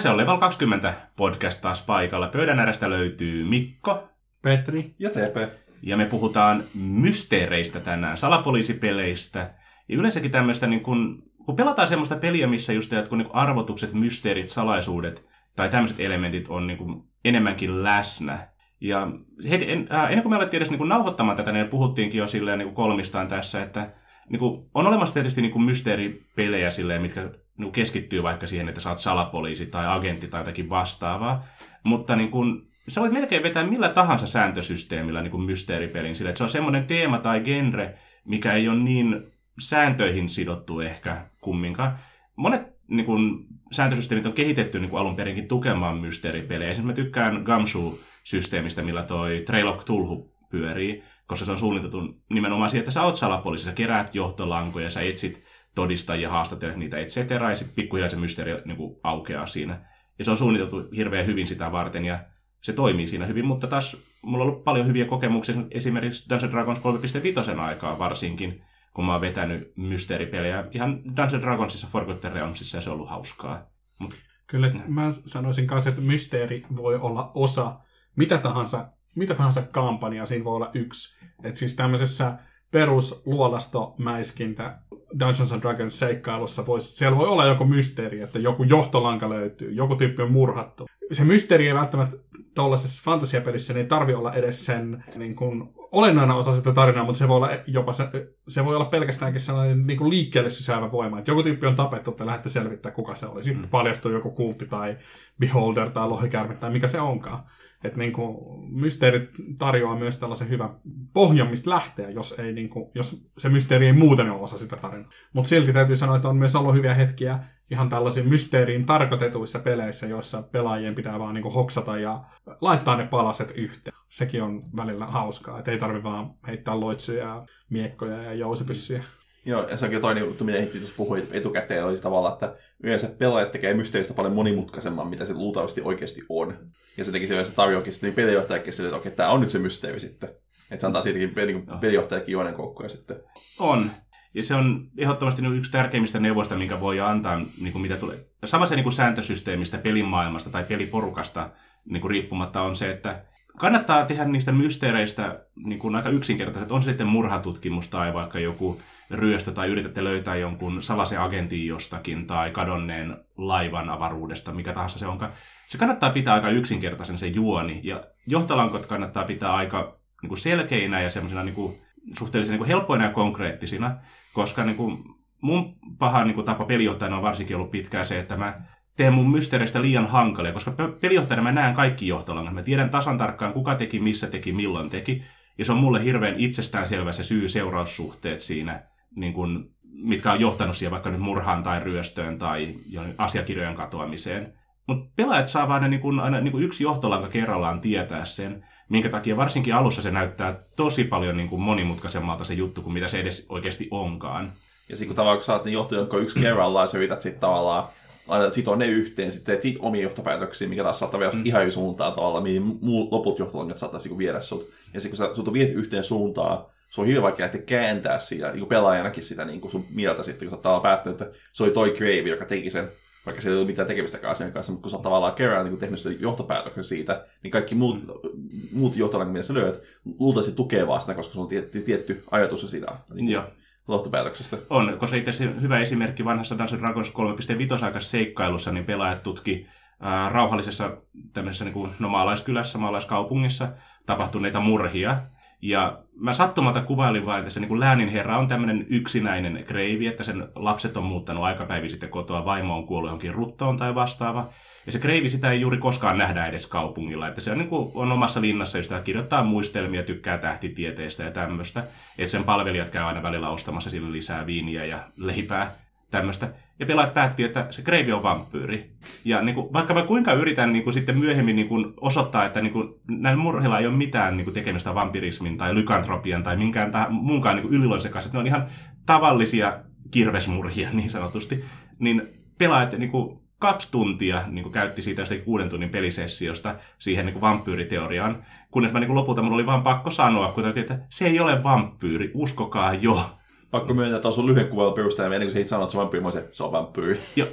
Se on Level 20 podcast taas paikalla. Pöydän ääressä löytyy Mikko. Petri. Ja TP. Ja me puhutaan mysteereistä tänään, salapoliisipeleistä. Ja yleensäkin tämmöistä, niin kun, kun pelataan semmoista peliä, missä just kun niin arvotukset, mysteerit, salaisuudet tai tämmöiset elementit on niin kuin enemmänkin läsnä. Ja heti, en, äh, ennen kuin me alettiin edes niin kuin nauhoittamaan tätä, niin puhuttiinkin jo silleen niin kolmistaan tässä, että niin kuin, on olemassa tietysti niin kuin mysteeripelejä silleen, mitkä niin kuin keskittyy vaikka siihen, että oot salapoliisi tai agentti tai jotakin vastaavaa. Mutta niin kuin, sä voit melkein vetää millä tahansa sääntösysteemillä niin kuin mysteeripelin sille, että se on semmoinen teema tai genre, mikä ei ole niin sääntöihin sidottu ehkä kumminkaan. Monet niin kuin, sääntösysteemit on kehitetty niin kuin alun perinkin tukemaan mysteeripelejä. Esimerkiksi mä tykkään Gumshoe-systeemistä, millä toi Trail of Cthulhu pyörii, koska se on suunniteltu nimenomaan siihen, että sä oot salapoliisi, sä keräät johtolankoja, sä etsit todistajia, haastattelet niitä, et cetera, ja sitten pikkuhiljaa se mysteeri niin kuin, aukeaa siinä. Ja se on suunniteltu hirveän hyvin sitä varten, ja se toimii siinä hyvin, mutta taas mulla on ollut paljon hyviä kokemuksia esimerkiksi Dungeons Dragons 3.5 aikaa varsinkin, kun mä oon vetänyt mysteeripelejä ihan Dungeons Dragonsissa, Forgotten Realmsissa, ja se on ollut hauskaa. Mut, Kyllä mä sanoisin kanssa, että mysteeri voi olla osa mitä tahansa, mitä tahansa kampanjaa, siinä voi olla yksi. Et siis tämmöisessä perusluolastomäiskintä Dungeons and Dragons seikkailussa voisi, siellä voi olla joku mysteeri, että joku johtolanka löytyy, joku tyyppi on murhattu. Se mysteeri ei välttämättä tuollaisessa fantasiapelissä niin ei tarvi olla edes sen niin kuin, olennainen osa sitä tarinaa, mutta se voi olla jopa se, se voi olla pelkästäänkin sellainen niin kuin liikkeelle sysäävä voima, että joku tyyppi on tapettu, että lähdette selvittämään, kuka se oli. Sitten mm. paljastuu joku kultti tai beholder tai lohikärme tai mikä se onkaan. Että niin kuin, mysteeri tarjoaa myös tällaisen hyvän pohjan, mistä lähteä, jos, ei, niin kuin, jos se mysteeri ei muuten ole osa sitä tarinaa. Mutta silti täytyy sanoa, että on myös ollut hyviä hetkiä ihan tällaisiin mysteeriin tarkoitetuissa peleissä, joissa pelaajien pitää vaan niin kuin hoksata ja laittaa ne palaset yhteen. Sekin on välillä hauskaa, että ei tarvi vaan heittää loitsuja ja miekkoja ja jousipyssyjä. Joo, ja se onkin toinen juttu, mitä Hitti tuossa puhui etukäteen, oli tavalla, että yleensä pelaajat tekee mysteeristä paljon monimutkaisemman, mitä se luultavasti oikeasti on. Ja se teki se yleensä tarjoakin sitten, niin pelijohtajakin sille, että okei, tämä on nyt se mysteeri sitten. Että se antaa siitäkin niin pelijohtajakin juonen koukkuja sitten. On. Ja se on ehdottomasti niin yksi tärkeimmistä neuvoista, minkä voi antaa, niin kuin mitä tulee. Sama se niin kuin sääntösysteemistä, pelimaailmasta tai peliporukasta niin kuin riippumatta on se, että kannattaa tehdä niistä mysteereistä niin kuin aika yksinkertaiset. On se sitten murhatutkimus tai vaikka joku ryöstö tai yritätte löytää jonkun salaisen agentin jostakin tai kadonneen laivan avaruudesta, mikä tahansa se onkaan. Se kannattaa pitää aika yksinkertaisen se juoni ja johtolankot kannattaa pitää aika niin kuin selkeinä ja semmoisena niin kuin, suhteellisen niin kuin helppoina ja konkreettisina, koska niin kuin, mun paha niin kuin, tapa pelijohtajana on varsinkin ollut pitkään se, että mä teen mun mysteereistä liian hankalia, koska pelijohtajana mä näen kaikki johtolangat. Mä tiedän tasan tarkkaan, kuka teki, missä teki, milloin teki. Ja se on mulle hirveän itsestäänselvä se syy-seuraussuhteet siinä, niin kun, mitkä on johtanut siihen vaikka nyt murhaan tai ryöstöön tai asiakirjojen katoamiseen. Mutta pelaajat saa vain niin kun, aina niin kun yksi johtolanka kerrallaan tietää sen, minkä takia varsinkin alussa se näyttää tosi paljon niin kuin monimutkaisemmalta se juttu kuin mitä se edes oikeasti onkaan. Ja sitten kun tavallaan kun saat ne johtojoukko yksi kerrallaan, sä yrität sitten tavallaan aina sitoa ne yhteen, sitten teet omia johtopäätöksiä, mikä taas saattaa viedä mm. ihan suuntaan tavallaan, mihin muut loput johtolangat saattaisi niin viedä sut. Ja sitten kun sä sut viet yhteen suuntaan, se on hyvin vaikea lähteä kääntää siitä, niin pelaajanakin sitä niin kuin sun mieltä sitten, kun sä oot päättänyt, että se oli toi Crave, joka teki sen, vaikka se ei ole mitään tekemistä asian kanssa, mutta kun sä oot tavallaan kerran niin tehnyt sen johtopäätöksen siitä, niin kaikki muut, muut johtolangat, mitä sä löydät, luultavasti tukee vaan sitä, koska se on tietty, tietty ajatus siitä. Niin Joo lohtopäätöksestä. On, koska itse hyvä esimerkki vanhassa Dungeons Dragons 3.5 aikaisessa seikkailussa, niin pelaajat tutki ää, rauhallisessa tämmöisessä niin kuin, no, maalaiskylässä, maalaiskaupungissa tapahtuneita murhia. Ja mä sattumalta kuvailin vain, että se niin läänin herra on tämmöinen yksinäinen kreivi, että sen lapset on muuttanut aikapäivi sitten kotoa, vaimo on kuollut johonkin ruttoon tai vastaava. Ja se kreivi sitä ei juuri koskaan nähdä edes kaupungilla, että se on, niin kuin, on omassa linnassa, josta kirjoittaa muistelmia, tykkää tähtitieteestä ja tämmöistä. Että sen palvelijat käy aina välillä ostamassa sille lisää viiniä ja leipää, tämmöistä. Ja pelaajat päätti, että se kreivi on vampyyri. Ja niin kuin, vaikka mä kuinka yritän niin kuin, sitten myöhemmin niin kuin, osoittaa, että niin kuin, näillä murheilla ei ole mitään niin kuin, tekemistä vampirismin tai lykantropian tai minkään tai muunkaan niin yliloisen kanssa, että ne on ihan tavallisia kirvesmurhia niin sanotusti, niin pelaajat niin kuin, kaksi tuntia niin kuin käytti siitä kuuden tunnin pelisessiosta siihen niin kuin vampyyriteoriaan, kunnes mä niin kuin lopulta mulla oli vaan pakko sanoa, kun että se ei ole vampyyri, uskokaa jo. Pakko myöntää, että on sun lyhyen kuvan perusteella, ennen kuin sä itse sanot, että se on vampyyri, mä olisin, se on vampyyri. Jo,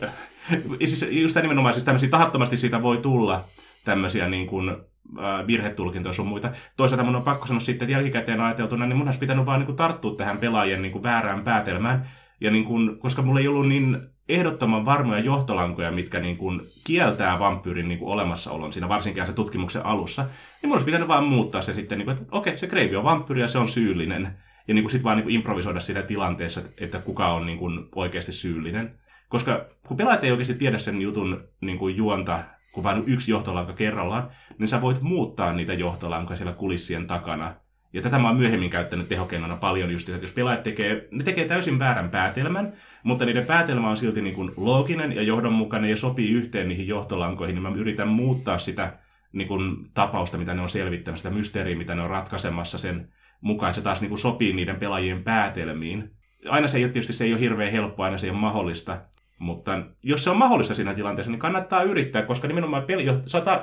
siis just tämä nimenomaan, siis tämmöisiä tahattomasti siitä voi tulla tämmöisiä niin kuin, äh, virhetulkintoja sun muita. Toisaalta mun on pakko sanoa sitten, että jälkikäteen ajateltuna, niin mun olisi pitänyt vaan niin kuin, tarttua tähän pelaajien niin kuin, väärään päätelmään. Ja niin kuin, koska mulla ei ollut niin ehdottoman varmoja johtolankoja, mitkä niin kuin, kieltää vampyyrin niin kuin, olemassaolon siinä, varsinkin se tutkimuksen alussa, niin mun olisi pitänyt vaan muuttaa se sitten, niin kuin, että okei, se kreivi on vampyyri ja se on syyllinen. Ja niin sitten vaan niin kuin, improvisoida siinä tilanteessa, että, kuka on niin kuin, oikeasti syyllinen. Koska kun pelaajat ei oikeasti tiedä sen jutun niin kuin, juonta kuin vain yksi johtolanka kerrallaan, niin sä voit muuttaa niitä johtolankoja siellä kulissien takana. Ja tätä mä oon myöhemmin käyttänyt tehokeinona paljon just, että jos pelaajat tekee, ne tekee täysin väärän päätelmän, mutta niiden päätelmä on silti niin kuin looginen ja johdonmukainen ja sopii yhteen niihin johtolankoihin, niin mä yritän muuttaa sitä niin kuin, tapausta, mitä ne on selvittämässä, sitä mysteeriä, mitä ne on ratkaisemassa sen mukaan, se taas niin kuin, sopii niiden pelaajien päätelmiin. Aina se ei ole tietysti se ei ole hirveän helppoa, aina se ei ole mahdollista, mutta jos se on mahdollista siinä tilanteessa, niin kannattaa yrittää, koska nimenomaan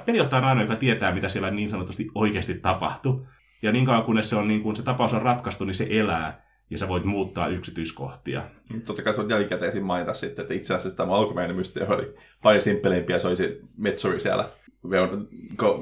pelijohtaja, on aina, joka tietää, mitä siellä niin sanotusti oikeasti tapahtuu. Ja niin kauan kunnes se, on, niin kun se tapaus on ratkaistu, niin se elää ja sä voit muuttaa yksityiskohtia. Totta kai se on jälkikäteen mainita sitten, että itse asiassa tämä alkuperäinen mysteeri oli paljon simppelimpiä, se oli se metsuri siellä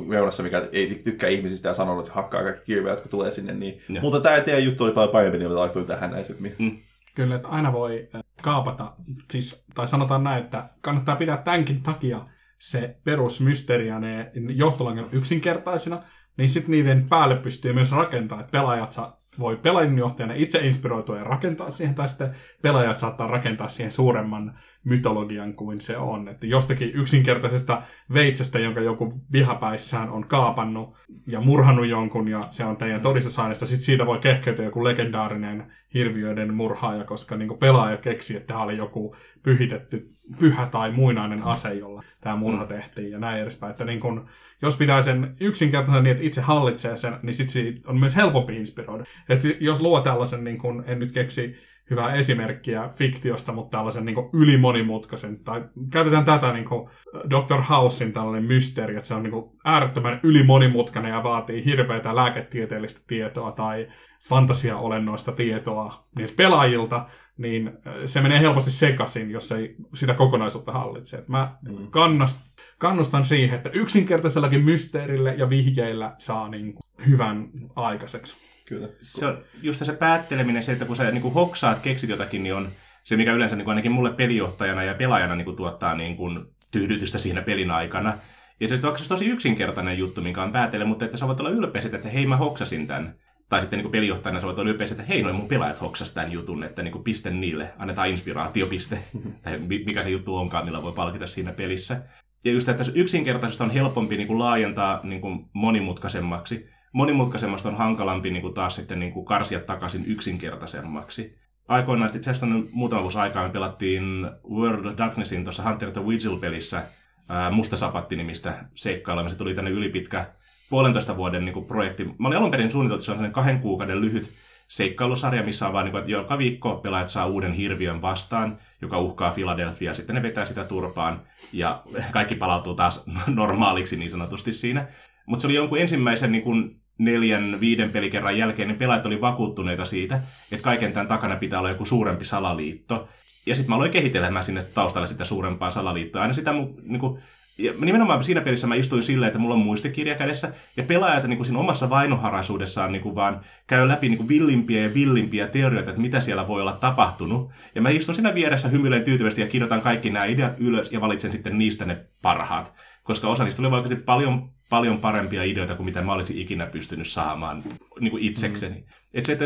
veunassa, mikä ei tykkää ihmisistä ja sanonut, että hakkaa kaikki kirveet, kun tulee sinne. Niin. Mutta tämä teidän juttu oli paljon parempi, niin mitä laittoi tähän näin sitten. Mm. Kyllä, että aina voi kaapata, siis, tai sanotaan näin, että kannattaa pitää tämänkin takia se perusmysteeri ja ne johtolangen yksinkertaisina, niin sitten niiden päälle pystyy myös rakentamaan, että pelaajat saa voi pelaajinjohtajana itse inspiroitua ja rakentaa siihen, tai sitten pelaajat saattaa rakentaa siihen suuremman mytologian kuin se on. Että jostakin yksinkertaisesta veitsestä, jonka joku vihapäissään on kaapannut ja murhannut jonkun, ja se on teidän todistusaineisto, sitten siitä voi kehkeytyä joku legendaarinen hirviöiden murhaaja, koska niin pelaajat keksii, että tämä oli joku pyhitetty pyhä tai muinainen ase, jolla tämä murha tehtiin ja näin edespäin. Että niin kun, jos pitää sen yksinkertaisen niin, että itse hallitsee sen, niin sitten on myös helpompi inspiroida. Että jos luo tällaisen, niin kun, en nyt keksi hyvää esimerkkiä fiktiosta, mutta tällaisen niin ylimonimutkaisen, tai käytetään tätä niin kuin Dr. Housein tällainen mysteeri, että se on niin kuin äärettömän ylimonimutkainen ja vaatii hirveätä lääketieteellistä tietoa tai fantasiaolennoista tietoa niiltä pelaajilta, niin se menee helposti sekaisin, jos ei sitä kokonaisuutta hallitse. Et mä mm. kannast, kannustan siihen, että yksinkertaisellakin mysteerille ja vihjeillä saa niin kuin hyvän aikaiseksi. Kyllä. Se on just se päätteleminen, se, että kun sä niin kuin hoksaat, keksit jotakin, niin on se, mikä yleensä niin kuin ainakin mulle pelijohtajana ja pelaajana niin kuin tuottaa niin kuin tyydytystä siinä pelin aikana. Ja se on tosi yksinkertainen juttu, minkä on päätellä, mutta että sä voit olla ylpeä että hei mä hoksasin tämän. Tai sitten niin kuin pelijohtajana sä voit olla ylpeä että hei noin mun pelaajat hoksas tämän jutun, että niin kuin piste niille, annetaan inspiraatiopiste, tai mikä se juttu onkaan, millä voi palkita siinä pelissä. Ja just, että yksinkertaisesta on helpompi niin kuin laajentaa niin kuin monimutkaisemmaksi, monimutkaisemmasta on hankalampi niin kuin taas sitten niin kuin karsia takaisin yksinkertaisemmaksi. Aikoinaan, itse asiassa muutama vuosi aikaa, me pelattiin World of Darknessin tuossa Hunter the Vigil-pelissä ää, Musta Sapatti-nimistä seikkailua. Se tuli tänne ylipitkä puolentoista vuoden niin kuin projekti. Mä olin alun perin suunniteltu, että se on kahden kuukauden lyhyt seikkailusarja, missä on vaan, niin kuin, että joka viikko pelaajat saa uuden hirviön vastaan, joka uhkaa Philadelphia. Sitten ne vetää sitä turpaan ja kaikki palautuu taas normaaliksi niin sanotusti siinä. Mutta se oli jonkun ensimmäisen niin kuin, neljän, viiden pelikerran jälkeen, niin pelaajat oli vakuuttuneita siitä, että kaiken tämän takana pitää olla joku suurempi salaliitto. Ja sitten mä aloin kehittelemään sinne taustalle sitä suurempaa salaliittoa. Aina sitä niin kuin, ja nimenomaan siinä pelissä mä istuin silleen, että mulla on muistikirja kädessä, ja pelaajat niin kuin siinä omassa vainoharaisuudessaan niin kuin vaan käy läpi niin kuin villimpiä ja villimpiä teorioita, että mitä siellä voi olla tapahtunut. Ja mä istun siinä vieressä hymyilen tyytyvästi ja kirjoitan kaikki nämä ideat ylös ja valitsen sitten niistä ne parhaat. Koska osa niistä oli oikeasti paljon paljon parempia ideoita kuin mitä mä olisin ikinä pystynyt saamaan niin kuin itsekseni. Mm. Että se, että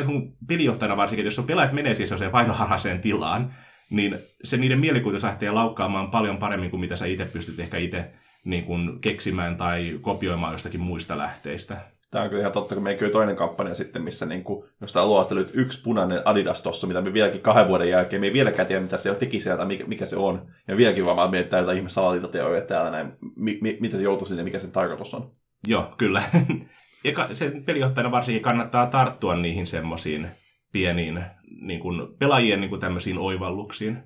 pelijohtajana varsinkin, että jos sun pelaajat menee siis se vainoharhaiseen tilaan, niin se niiden mielikuvitus lähtee laukkaamaan paljon paremmin kuin mitä sä itse pystyt ehkä itse niin kuin keksimään tai kopioimaan jostakin muista lähteistä. Tämä on kyllä ihan totta, kun meillä on toinen kampanja sitten, missä niin kuin, jostain luosta löytyy yksi punainen Adidas tossa, mitä me vieläkin kahden vuoden jälkeen, me ei vieläkään tiedä, mitä se teki sieltä, mikä, mikä se on. Ja vieläkin vaan mietitään jotain ihme salaliitoteorioita täällä näin, mi, mi, mitä se joutuu sinne mikä sen tarkoitus on. Joo, kyllä. ja sen pelijohtajana varsinkin kannattaa tarttua niihin semmoisiin pieniin niin kuin pelaajien niin kuin tämmöisiin oivalluksiin.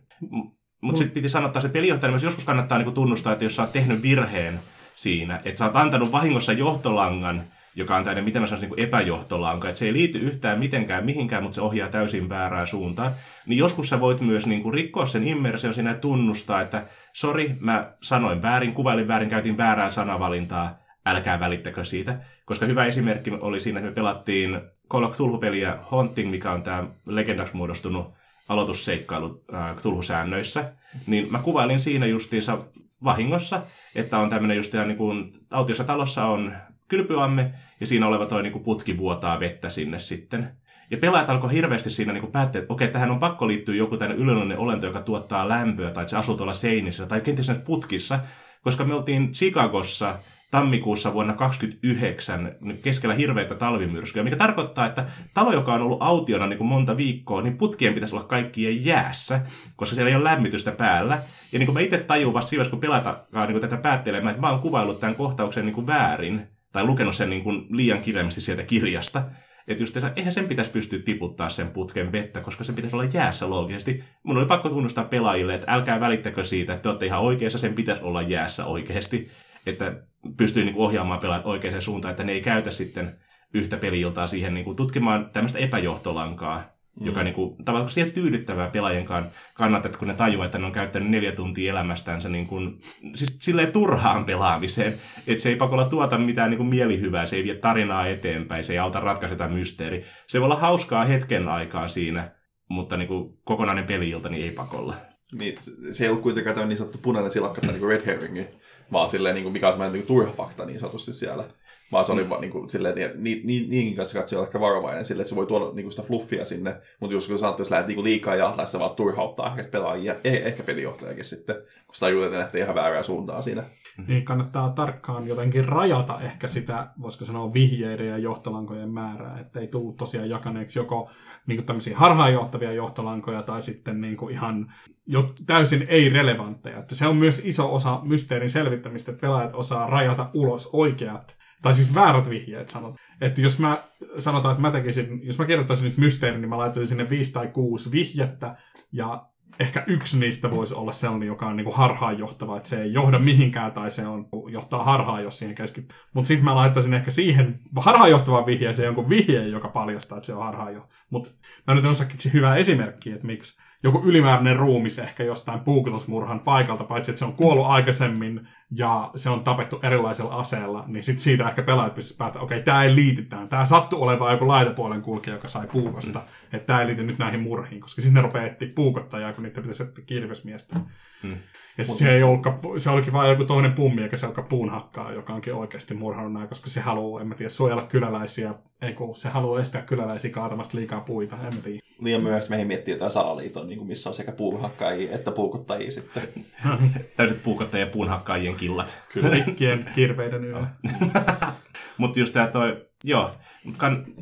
Mutta sitten piti sanoa, että se pelijohtaja myös joskus kannattaa niin kuin tunnustaa, että jos sä oot tehnyt virheen siinä, että sä oot antanut vahingossa johtolangan, joka on tämmöinen, miten mä sanoisin, niin epäjohtolanka, että se ei liity yhtään mitenkään mihinkään, mutta se ohjaa täysin väärään suuntaan. Niin joskus sä voit myös niin kuin rikkoa sen immersion siinä ja tunnustaa, että sori, mä sanoin väärin, kuvailin väärin, käytin väärää sanavalintaa, älkää välittäkö siitä. Koska hyvä esimerkki oli siinä, että me pelattiin Call of Cthulhu-peliä Haunting, mikä on tämä legendaksi muodostunut aloitusseikkailu Cthulhu-säännöissä. Niin mä kuvailin siinä justiinsa vahingossa, että on tämmöinen just niin kuin, autiossa talossa on kylpyamme, ja siinä oleva toi niin kuin putki vuotaa vettä sinne sitten. Ja pelaajat alkoi hirveästi siinä niin päättää, että okei, tähän on pakko liittyä joku tänne ylöllinen olento, joka tuottaa lämpöä, tai että se asuu tuolla seinissä, tai kenties näissä putkissa, koska me oltiin Chicagossa tammikuussa vuonna 1929 keskellä hirveitä talvimyrskyjä, mikä tarkoittaa, että talo, joka on ollut autiona niin kuin monta viikkoa, niin putkien pitäisi olla kaikkien jäässä, koska siellä ei ole lämmitystä päällä. Ja niin kuin mä itse tajun vasta siinä kun pelata niin tätä päättelemään, että mä oon kuvaillut tämän kohtauksen niin kuin väärin, tai lukenut sen niin kuin liian kirjaimesti sieltä kirjasta. Että just, eihän sen pitäisi pystyä tiputtaa sen putken vettä, koska se pitäisi olla jäässä loogisesti. Mun oli pakko tunnustaa pelaajille, että älkää välittäkö siitä, että te olette ihan oikeassa, sen pitäisi olla jäässä oikeasti. Että pystyy niin kuin ohjaamaan pelaajat oikeaan suuntaan, että ne ei käytä sitten yhtä peliiltaa siihen niin kuin tutkimaan tämmöistä epäjohtolankaa, mm. joka niin kuin, tavallaan siihen tyydyttävää pelaajien kannalta, että kun ne tajuaa, että ne on käyttänyt neljä tuntia elämästänsä niin kuin, siis silleen turhaan pelaamiseen, että se ei pakolla tuota mitään niin kuin mielihyvää, se ei vie tarinaa eteenpäin, se ei auta ratkaiseta mysteeri. Se voi olla hauskaa hetken aikaa siinä, mutta niin kuin kokonainen peliilta niin ei pakolla. Niin, se ei ollut kuitenkaan tämä niin sanottu punainen silakka tai niin red herringi, vaan silleen, niin kuin, mikä on semmoinen niin turha fakta niin sanotusti siellä. Vaan se oli mm. niin kuin, silleen, niin, niin, niin, niinkin kanssa katsoa ehkä varovainen silleen, että se voi tuoda niin kuin sitä fluffia sinne, mutta jos kun sanot, jos lähdet niin liikaa ja se vaan turhauttaa ehkä pelaajia, eh, ehkä pelijohtajakin sitten, kun sitä tajuu, että lähtee ihan väärää suuntaan siinä. Niin kannattaa tarkkaan jotenkin rajata ehkä sitä, voisiko sanoa, vihjeiden ja johtolankojen määrää, että ei tule tosiaan jakaneeksi joko niin kuin tämmöisiä harhaanjohtavia johtolankoja tai sitten niin kuin ihan jo täysin ei-relevantteja. Että se on myös iso osa mysteerin selvittämistä, että pelaajat osaa rajata ulos oikeat tai siis väärät vihjeet sanot. Että jos mä sanotaan, että mä tekisin, jos mä kirjoittaisin nyt mysteerin, niin mä laittaisin sinne viisi tai kuusi vihjettä, ja ehkä yksi niistä voisi olla sellainen, joka on niinku harhaanjohtava, että se ei johda mihinkään tai se on, johtaa harhaan, jos siihen keskittyy. Mutta sitten mä laittaisin ehkä siihen harhaanjohtavan vihjeeseen jonkun vihjeen, joka paljastaa, että se on harhaanjohtava. Mutta mä nyt en osaa keksiä hyvää esimerkkiä, että miksi joku ylimääräinen ruumis ehkä jostain puukotusmurhan paikalta, paitsi että se on kuollut aikaisemmin ja se on tapettu erilaisella aseella, niin sit siitä ehkä pelaajat pystyisivät päättämään, okei, okay, tämä ei liity tähän. Tämä sattuu olemaan joku laitapuolen kulkija, joka sai puukosta, mm. että tämä ei liity nyt näihin murhiin, koska sitten ne rupeaa etsiä puukottajaa, kun niitä pitäisi etsiä kirvesmiestä. Mm. Ja Mut... se, ei ollutkaan, se olikin vain joku toinen pummi, eikä se olekaan puunhakkaa, joka onkin oikeasti murhannut näin, koska se haluaa, en mä tiedä, suojella kyläläisiä, ei kun se haluaa estää kyläläisiä kaatamasta liikaa puita, en mä tiedä. Niin ja myös meihin miettii jotain salaliiton, niin kuin missä on sekä puunhakkaajia että puukottajia sitten. Täydet puukottajia ja puunhakkaajien killat. Kyllä. Rikkien kirveiden yllä. mutta just tämä toi, joo,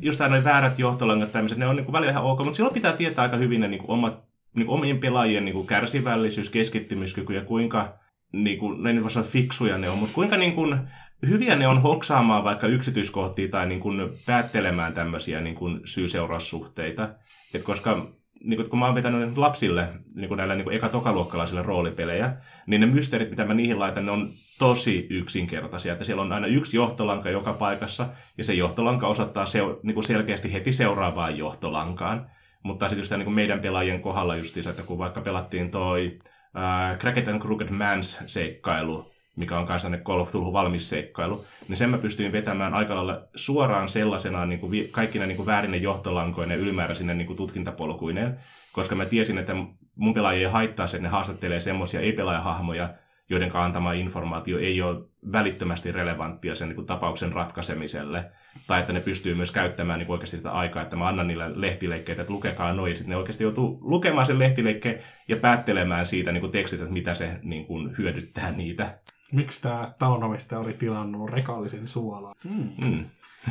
just tämä noin väärät johtolangat tämmöiset, ne on niinku välillä ihan ok, mutta silloin pitää tietää aika hyvin ne niinku omat, niinku omien pelaajien niinku kärsivällisyys, keskittymiskyky ja kuinka niin kuin, ne ei voi fiksuja ne on, mutta kuinka niin kuin, hyviä ne on hoksaamaan vaikka yksityiskohtia tai niin kuin, päättelemään tämmöisiä niin kuin, syy-seuraussuhteita. Et koska niin kuin, kun mä oon vetänyt lapsille niin kuin näillä niin kuin eka-tokaluokkalaisille roolipelejä, niin ne mysteerit, mitä mä niihin laitan, ne on tosi yksinkertaisia. Että siellä on aina yksi johtolanka joka paikassa, ja se johtolanka osoittaa se, niin kuin selkeästi heti seuraavaan johtolankaan. Mutta sitten just niin meidän pelaajien kohdalla justiinsa, että kun vaikka pelattiin toi äh, Cracked and Crooked Mans seikkailu, mikä on kanssa Call of Cthulhu valmis seikkailu, niin sen mä pystyin vetämään aika lailla suoraan sellaisena niin kuin kaikkina niin kuin väärinen johtolankoinen ja ylimääräisinen niin kuin tutkintapolkuineen, koska mä tiesin, että mun pelaajia ei haittaa se, että ne haastattelee semmoisia ei-pelaajahahmoja, joiden antama informaatio ei ole välittömästi relevanttia sen niin kuin, tapauksen ratkaisemiselle. Tai että ne pystyy myös käyttämään niin kuin, oikeasti sitä aikaa, että mä annan niille lehtileikkeitä, että lukekaa noin, sitten ne oikeasti joutuu lukemaan sen lehtileikkeen ja päättelemään siitä niin kuin, tekstit, että mitä se niin kuin, hyödyttää niitä. Miksi tämä talonomistaja oli tilannut rekallisen suolaa? Mm. Mm.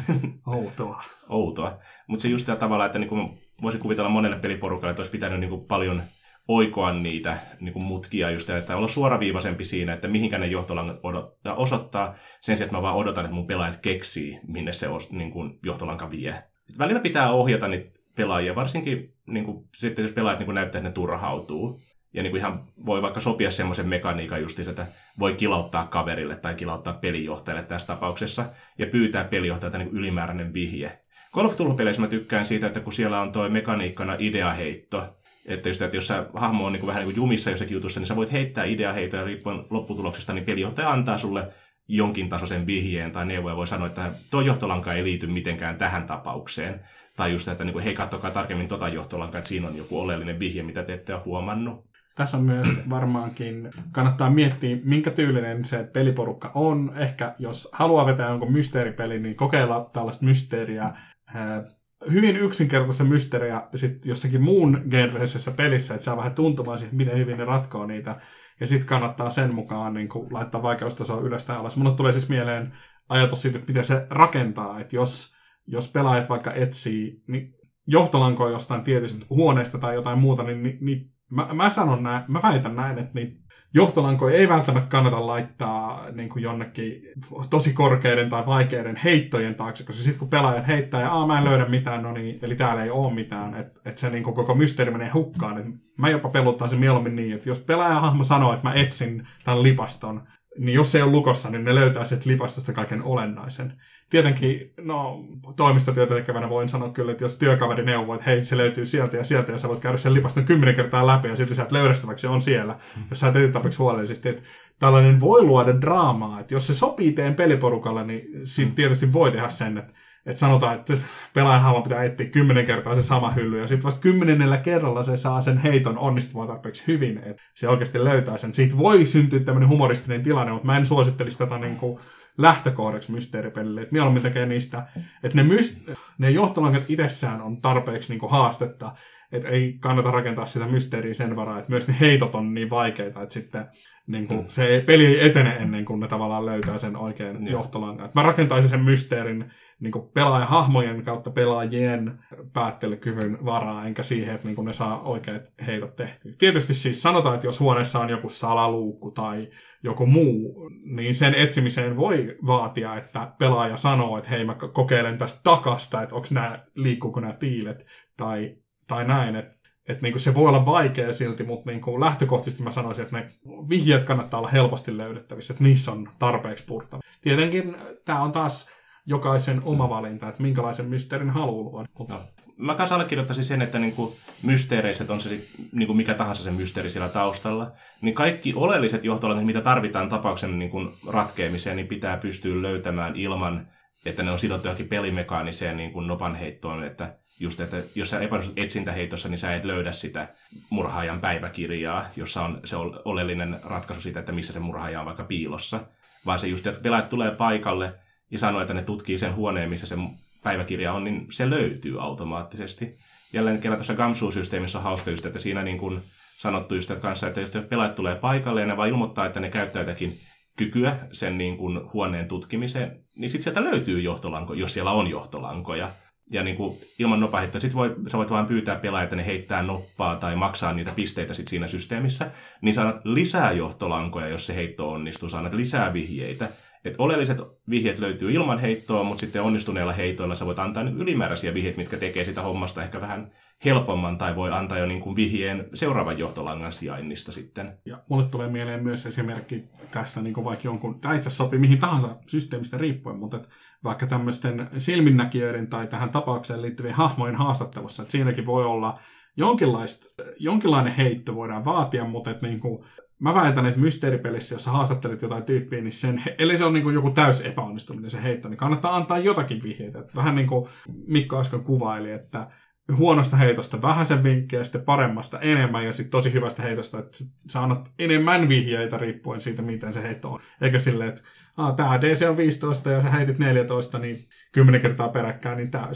Outoa. Outoa. Mutta se just tämä tavalla, että niin kuin, voisi kuvitella monelle peliporukalle, että olisi pitänyt niin kuin, paljon oikoa niitä niin kuin mutkia just, että olla suoraviivaisempi siinä, että mihinkä ne johtolangat odottaa, osoittaa, sen sijaan, että mä vaan odotan, että mun pelaajat keksii, minne se os, niin kuin, johtolanka vie. Et välillä pitää ohjata niitä pelaajia, varsinkin niin kuin, sitten jos pelaajat niin kuin näyttää, että ne turhautuu. Ja niin kuin ihan voi vaikka sopia semmoisen mekaniikan justiinsa, että voi kilauttaa kaverille tai kilauttaa pelijohtajalle tässä tapauksessa ja pyytää pelijohtajalta niin ylimääräinen vihje. Golf mä tykkään siitä, että kun siellä on toi mekaniikkana ideaheitto, että, just, että jos sä hahmo on niin kuin vähän niin kuin jumissa jossakin jutussa, niin sä voit heittää ideaheitoja riippuen lopputuloksesta, niin pelijohtaja antaa sulle jonkin tasoisen vihjeen tai neuvoja voi sanoa, että tuo johtolanka ei liity mitenkään tähän tapaukseen. Tai just, että niin kuin, hei, katsokaa tarkemmin tota johtolankaa, että siinä on joku oleellinen vihje, mitä te ette ole huomannut. Tässä on myös varmaankin, kannattaa miettiä, minkä tyylinen se peliporukka on. Ehkä jos haluaa vetää jonkun mysteeripeli, niin kokeilla tällaista mysteeriä hyvin yksinkertaista mysteeriä sitten jossakin muun genreisessä pelissä, että saa vähän tuntumaan siitä, miten hyvin ne ratkoo niitä. Ja sitten kannattaa sen mukaan niin kuin, laittaa vaikeustasoa ylös tai alas. Mulle tulee siis mieleen ajatus siitä, että miten se rakentaa. Että jos, jos pelaajat vaikka etsii niin johtolankoa jostain tietystä huoneesta tai jotain muuta, niin, niin, niin mä, mä sanon näin, mä väitän näin, että niin johtolankoja ei välttämättä kannata laittaa niin kuin jonnekin tosi korkeiden tai vaikeiden heittojen taakse, koska sitten kun pelaajat heittää ja mä en löydä mitään, no niin, eli täällä ei ole mitään, että et se niin kuin koko mysteeri menee hukkaan. Et mä jopa peluttaisin mieluummin niin, että jos pelaajahahmo sanoo, että mä etsin tämän lipaston, niin jos se ei ole lukossa, niin ne löytää sieltä lipastosta kaiken olennaisen tietenkin, no, toimistotyötä tekevänä voin sanoa kyllä, että jos työkaveri neuvoo, että hei, se löytyy sieltä ja sieltä, ja sä voit käydä sen lipaston kymmenen kertaa läpi, ja sitten sä et se on siellä, mm. jos sä teet tarpeeksi huolellisesti, että tällainen voi luoda draamaa, että jos se sopii teen peliporukalle, niin siinä tietysti voi tehdä sen, että että sanotaan, että pelaajahan pitää etsiä kymmenen kertaa se sama hylly, ja sitten vasta kymmenennellä kerralla se saa sen heiton onnistumaan tarpeeksi hyvin, että se oikeasti löytää sen. Siitä voi syntyä tämmöinen humoristinen tilanne, mutta mä en suosittelisi tätä niin kuin lähtökohdaksi mysteeripelille. Että mieluummin tekee niistä, että ne, myst- ne johtolankat itsessään on tarpeeksi niin kuin haastetta, että ei kannata rakentaa sitä mysteeriä sen varaa, että myös ne heitot on niin vaikeita, että sitten niin kuin, mm. se peli ei etene ennen kuin ne tavallaan löytää sen oikean Joo. johtolangan. Että mä rakentaisin sen mysteerin niin kuin pelaajahahmojen kautta pelaajien päättelykyvyn varaa, enkä siihen, että niin kuin ne saa oikeat heitot tehtyä. Tietysti siis sanotaan, että jos huoneessa on joku salaluukku tai joku muu, niin sen etsimiseen voi vaatia, että pelaaja sanoo, että hei mä kokeilen tästä takasta, että onko nämä, liikkuuko nämä piilet tai, tai näin, että että niinku se voi olla vaikea silti, mutta niinku lähtökohtaisesti mä sanoisin, että ne vihjeet kannattaa olla helposti löydettävissä, että niissä on tarpeeksi purtava. Tietenkin tämä on taas jokaisen oma valinta, että minkälaisen mysteerin haluaa luoda. No. Mä kanssa allekirjoittaisin sen, että niinku mysteereissä, on se niinku mikä tahansa se mysteeri siellä taustalla, niin kaikki oleelliset johtolaiset, mitä tarvitaan tapauksen niinku ratkeamiseen, niin pitää pystyä löytämään ilman, että ne on sidottu johonkin pelimekaaniseen niinku nopanheittoon, että just, että jos sä epäonnistut etsintäheitossa, niin sä et löydä sitä murhaajan päiväkirjaa, jossa on se oleellinen ratkaisu siitä, että missä se murhaaja on vaikka piilossa. Vaan se just, että pelaajat tulee paikalle ja sanoo, että ne tutkii sen huoneen, missä se päiväkirja on, niin se löytyy automaattisesti. Jälleen kerran tuossa Gamsu-systeemissä on hauska just, että siinä niin kuin sanottu just että kanssa, että jos pelaajat tulee paikalle ja ne vaan ilmoittaa, että ne käyttää jotakin kykyä sen niin kuin huoneen tutkimiseen, niin sitten sieltä löytyy johtolanko, jos siellä on johtolankoja ja niin kuin ilman nopaheittoa. Sitten voi, sä voit vain pyytää pelaajat, että ne heittää noppaa tai maksaa niitä pisteitä sit siinä systeemissä, niin saat lisää johtolankoja, jos se heitto onnistuu, saat lisää vihjeitä. Et oleelliset vihjeet löytyy ilman heittoa, mutta sitten onnistuneilla heitoilla sä voit antaa ylimääräisiä vihjeitä, mitkä tekee sitä hommasta ehkä vähän helpomman, tai voi antaa jo niin kuin vihjeen seuraavan johtolangan sijainnista sitten. Ja mulle tulee mieleen myös esimerkki tässä niin kuin vaikka jonkun, tämä itse sopii mihin tahansa systeemistä riippuen, mutta että vaikka tämmöisten silminnäkijöiden tai tähän tapaukseen liittyvien hahmojen haastattelussa, että siinäkin voi olla jonkinlainen heitto voidaan vaatia, mutta että niin kuin, mä väitän, että mysteeripelissä, jossa haastattelet jotain tyyppiä, niin sen, eli se on niin joku täys epäonnistuminen se heitto, niin kannattaa antaa jotakin vihjeitä. Että vähän niin kuin Mikko äsken kuvaili, että huonosta heitosta vähäisen vinkkejä, sitten paremmasta enemmän ja sitten tosi hyvästä heitosta, että sä annat enemmän vihjeitä riippuen siitä, miten se heitto on. Eikä silleen, että tämä DC on 15 ja sä heitit 14, niin 10 kertaa peräkkäin, niin tämä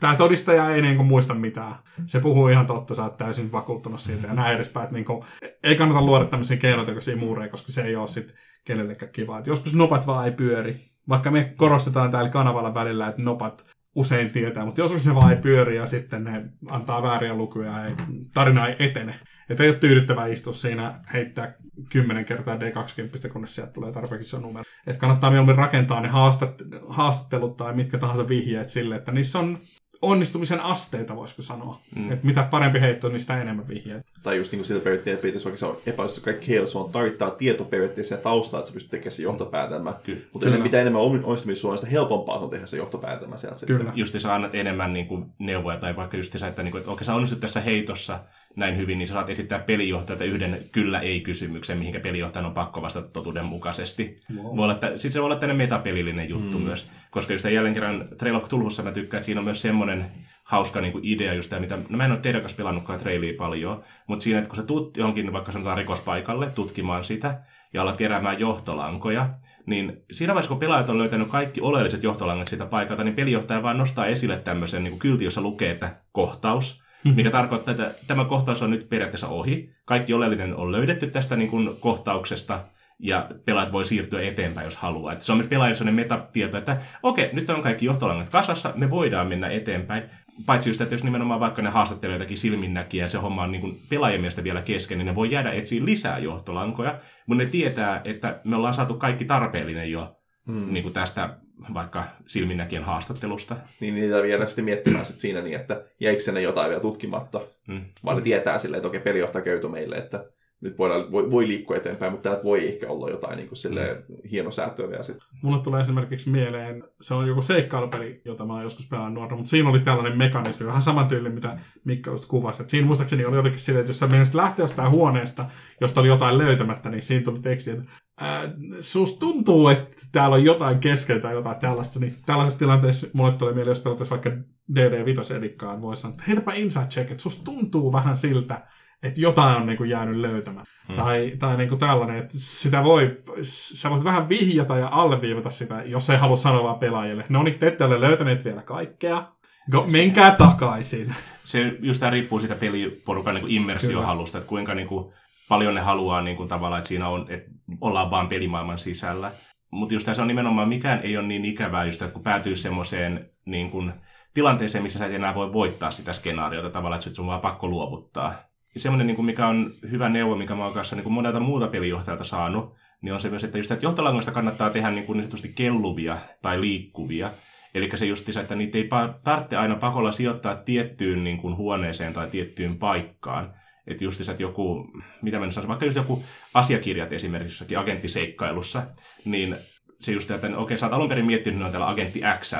tämä todistaja ei niin kuin, muista mitään. Se puhuu ihan totta, sä oot täysin vakuuttunut siitä ja näin edespäin. Että, niin kuin, ei kannata luoda tämmöisiä keinotekoisia muureja, koska se ei ole sitten kenellekään kiva. Et joskus nopat vaan ei pyöri. Vaikka me korostetaan täällä kanavalla välillä, että nopat usein tietää, mutta joskus ne vaan ei pyöri ja sitten ne antaa vääriä lukuja ja tarina ei etene. Että ei ole tyydyttävää istua siinä heittää 10 kertaa D20, kunnes sieltä tulee tarpeeksi se numero. Että kannattaa mieluummin rakentaa ne haastat, haastattelut tai mitkä tahansa vihjeet sille, että niissä on onnistumisen asteita, voisiko sanoa. Mm. Että mitä parempi heitto, niin sitä enemmän vihjeitä. Tai just niin kuin sillä periaatteessa pitäisi vaikka se on epäilys, kaikki heillä on tarvittaa tietoperiaatteessa ja taustaa, että sä pystyt tekemään se johtopäätelmä. Mutta ennen, mitä enemmän onnistumista on, sitä helpompaa on tehdä se johtopäätelmä sieltä. Kyllä. Just sä annat enemmän niin kuin, neuvoja, tai vaikka just se, että, niin kuin, että okei, sä onnistut tässä heitossa, näin hyvin, niin sä saat esittää pelijohtajalta yhden kyllä-ei-kysymyksen, mihinkä pelijohtajan on pakko vastata totuudenmukaisesti. Wow. Voi olla, että, siis se voi olla tämmöinen metapelillinen juttu mm. myös, koska just jälleen kerran Trail of Tulhussa mä tykkään, että siinä on myös semmoinen hauska niin kuin idea just tämä, mitä, no mä en ole teidän kanssa pelannutkaan trailia paljon, mutta siinä, että kun sä tuut johonkin vaikka sanotaan rikospaikalle tutkimaan sitä ja alat keräämään johtolankoja, niin siinä vaiheessa, kun pelaajat on löytänyt kaikki oleelliset johtolangat siitä paikalta, niin pelijohtaja vaan nostaa esille tämmöisen niin kylti, jossa lukee, että kohtaus, mm-hmm. mikä tarkoittaa, että tämä kohtaus on nyt periaatteessa ohi. Kaikki oleellinen on löydetty tästä niin kuin, kohtauksesta, ja pelaajat voi siirtyä eteenpäin, jos haluaa. Että se on myös pelaajille sellainen metatieto, että okei, nyt on kaikki johtolangat kasassa, me voidaan mennä eteenpäin. Paitsi just, että jos nimenomaan vaikka ne haastattelee jotakin silminnäkiä ja se homma on niin kuin pelaajien mielestä vielä kesken, niin ne voi jäädä etsiä lisää johtolankoja, mutta ne tietää, että me ollaan saatu kaikki tarpeellinen jo hmm. niin kuin tästä vaikka silminnäkien haastattelusta. Niin niitä vielä sitten miettimään sit siinä niin, että jäikö ne jotain vielä tutkimatta, hmm. vaan ne tietää silleen, että okei, pelijohtaja kertoo meille, että nyt voidaan, voi, voi liikkua eteenpäin, mutta täällä voi ehkä olla jotain niin kuin silleen, mm. hieno säätöä vielä sitten. Mulle tulee esimerkiksi mieleen, se on joku seikkailupeli, jota mä oon joskus pelannut nuorena, mutta siinä oli tällainen mekanismi, vähän saman tyyli, mitä Mikko just kuvasi. Et siinä muistaakseni oli jotenkin silleen, että jos sä menisit lähteä jostain huoneesta, josta oli jotain löytämättä, niin siinä tuli teksti, että ää, susta tuntuu, että täällä on jotain keskeltä tai jotain tällaista. Niin tällaisessa tilanteessa mulle tulee mieleen, jos pelattaisiin vaikka DD5 edikkaan, voisi sanoa, että heitäpä inside check, että susta tuntuu vähän siltä, että jotain on niin kuin jäänyt löytämään. Hmm. Tai, tai niin kuin tällainen, että sitä voi, sä voit vähän vihjata ja alleviivata sitä, jos ei halua sanoa vaan pelaajille. No niin, te ette ole löytäneet vielä kaikkea. Go, menkää se, takaisin. Se just tämä riippuu siitä peliporukan niin immersiohalusta, että kuinka niin kuin, paljon ne haluaa niin kuin, tavallaan, että siinä on, että ollaan vaan pelimaailman sisällä. Mutta just tässä on nimenomaan, mikään ei ole niin ikävää, just, että kun päätyy semmoiseen niin kuin, tilanteeseen, missä sä et enää voi voittaa sitä skenaariota tavallaan, että sun vaan pakko luovuttaa. Ja semmoinen, niin kuin mikä on hyvä neuvo, mikä mä oon kanssa niin kuin monelta muuta pelijohtajalta saanut, niin on se myös, että just että johtolangoista kannattaa tehdä niin, kuin niin kelluvia tai liikkuvia. Eli se just että niitä ei tarvitse aina pakolla sijoittaa tiettyyn niin kuin huoneeseen tai tiettyyn paikkaan. Että just että joku, mitä mä nyt vaikka just joku asiakirjat esimerkiksi jossakin agenttiseikkailussa, niin se just, että okei, okay, sä oot alun perin miettinyt, on täällä agentti x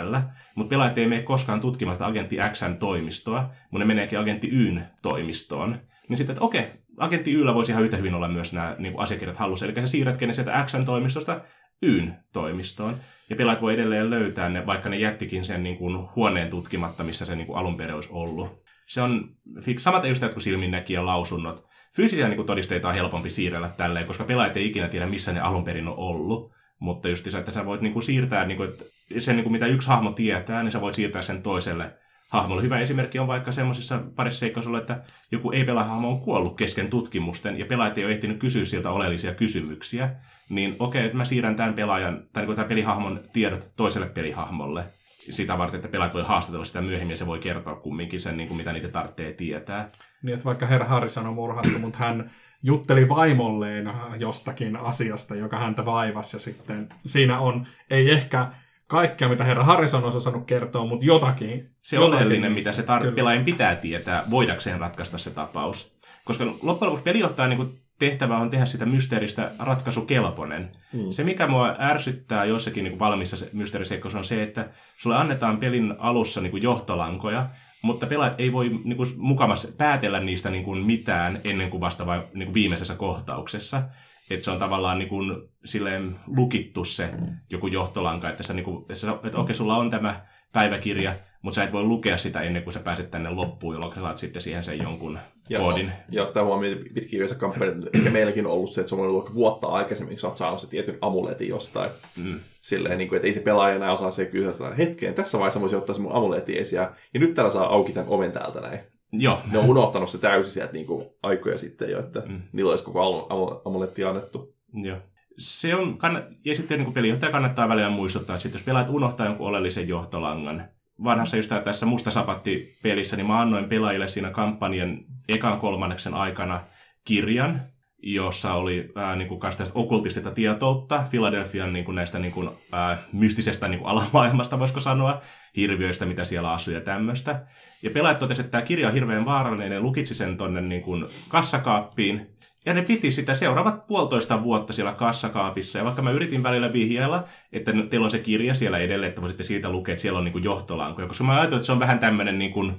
mutta pelaajat ei mene koskaan tutkimaan sitä agentti Xn toimistoa, mutta ne meneekin agentti Yn toimistoon niin sitten, että okei, agentti Yllä voisi ihan yhtä hyvin olla myös nämä niin kuin asiakirjat hallussa. Eli sä siirrätkin ne sieltä X-toimistosta Yn toimistoon. Ja pelaat voi edelleen löytää ne, vaikka ne jättikin sen niin kuin, huoneen tutkimatta, missä se niin kuin, alun perin olisi ollut. Se on. Samat just kuin silminnäkijän lausunnot. Fyysisiä niin todisteita on helpompi siirrellä tälleen, koska pelaajat ei ikinä tiedä, missä ne alun perin on ollut. Mutta just että sä voit niin kuin, siirtää niin kuin, sen, niin kuin, mitä yksi hahmo tietää, niin sä voit siirtää sen toiselle hahmolle. Hyvä esimerkki on vaikka semmoisissa parissa seikkaisuilla, että joku ei-pelaahahmo on kuollut kesken tutkimusten ja pelaajat ei ole ehtinyt kysyä sieltä oleellisia kysymyksiä. Niin okei, okay, että mä siirrän tämän pelaajan, tai niin tämän pelihahmon tiedot toiselle pelihahmolle sitä varten, että pelaajat voi haastatella sitä myöhemmin ja se voi kertoa kumminkin sen, niin kuin mitä niitä tarvitsee tietää. Niin, että vaikka herra Harrison on murhattu, mutta hän jutteli vaimolleen jostakin asiasta, joka häntä vaivasi ja sitten siinä on, ei ehkä kaikkea, mitä herra Harrison on osannut kertoa, mutta jotakin. Se on oleellinen, mitä se tar- pelaajan pitää tietää, voidakseen ratkaista se tapaus. Koska loppujen lopuksi pelijohtajan niin tehtävä on tehdä sitä mysteeristä ratkaisukelpoinen. Hmm. Se, mikä mua ärsyttää jossakin niin valmissa mysteeriseikkaussa on se, että sulle annetaan pelin alussa niin johtolankoja, mutta pelaajat ei voi niin kuin, mukamassa päätellä niistä niin kuin, mitään ennen kuin vasta vain niin kuin viimeisessä kohtauksessa että se on tavallaan niin kuin, silleen lukittu se joku johtolanka, että, sä, niin kuin, että, okei, sulla on tämä päiväkirja, mutta sä et voi lukea sitä ennen kuin sä pääset tänne loppuun, jolloin sä saat sitten siihen sen jonkun ja, koodin. Ja ottaa huomioon pitkirjoissa kampanjat, ehkä meilläkin on ollut se, että se on ollut vuotta aikaisemmin, kun sä oot saanut se tietyn amuletin jostain. Mm. Silleen, niin kuin, että ei se pelaaja enää osaa se kysyä, että hetkeen, tässä vaiheessa voisi ottaa se mun amuletin esiin, ja, ja nyt täällä saa auki tämän oven täältä näin. Joo. Ne on unohtanut se täysin sieltä niin kuin, aikoja sitten jo, että mm. niillä olisi koko amuletti annettu. Joo. Se on, ja sitten niin pelijohtaja kannattaa välillä muistuttaa, että jos pelaajat unohtaa jonkun oleellisen johtolangan, vanhassa just tässä Musta Sapatti-pelissä, niin mä annoin pelaajille siinä kampanjan ekan kolmanneksen aikana kirjan, jossa oli ää, niin kuin, tästä okultistista tietoutta Philadelphian niin kuin, näistä niin kuin, ää, mystisestä niin kuin, alamaailmasta, voisiko sanoa, hirviöistä, mitä siellä asuu ja tämmöistä. Ja pelaajat totesivat, että tämä kirja on hirveän vaarallinen, ja lukitsi sen tonne niin kassakaappiin, ja ne piti sitä seuraavat puolitoista vuotta siellä kassakaapissa. Ja vaikka mä yritin välillä vihjailla, että teillä on se kirja siellä edelleen, että voisitte siitä lukea, että siellä on niin johtolankoja. Koska mä ajattelin, että se on vähän tämmöinen niin kuin,